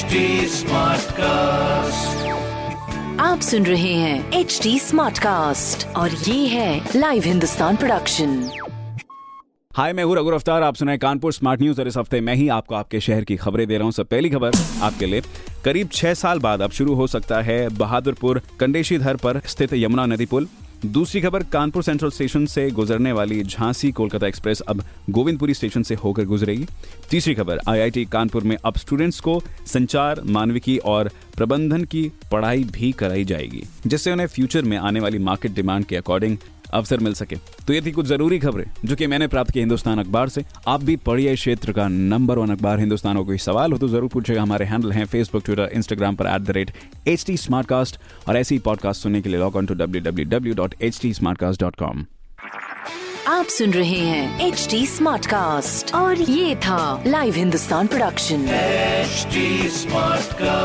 HD cast आप सुन रहे हैं एच डी स्मार्ट कास्ट और ये है लाइव हिंदुस्तान प्रोडक्शन हाय मैं हूँ रघु अफ्तार आप सुनाए कानपुर स्मार्ट न्यूज़ और इस हफ़्ते मैं ही आपको आपके शहर की खबरें दे रहा हूँ। सब पहली खबर आपके लिए। करीब छह साल बाद अब शुरू हो सकता है बहादुरपुर कंडेशी धर पर स्थित यमुना नदी पुल। दूसरी खबर, कानपुर सेंट्रल स्टेशन से गुजरने वाली झांसी कोलकाता एक्सप्रेस अब गोविंदपुरी स्टेशन से होकर गुजरेगी। तीसरी खबर, आईआईटी कानपुर में अब स्टूडेंट्स को संचार, मानविकी और प्रबंधन की पढ़ाई भी कराई जाएगी, जिससे उन्हें फ्यूचर में आने वाली मार्केट डिमांड के अकॉर्डिंग अवसर मिल सके। तो ये थी कुछ ज़रूरी खबरें जो कि मैंने प्राप्त की हिंदुस्तान अखबार से। आप भी पढ़िए क्षेत्र का नंबर वन अखबार। हिंदुस्तान को कोई सवाल हो तो ज़रूर पूछेगा। हमारे हैंडल हैं फेसबुक ट्विटर इंस्टाग्राम पर at the rate H T और ऐसी पॉडकास्ट सुनने के लिए log on to W W W dot H T dot com आप सुन रहे हैं एच टी स्मार्ट कास्ट और ये था live Hindustan production HD Smartcast.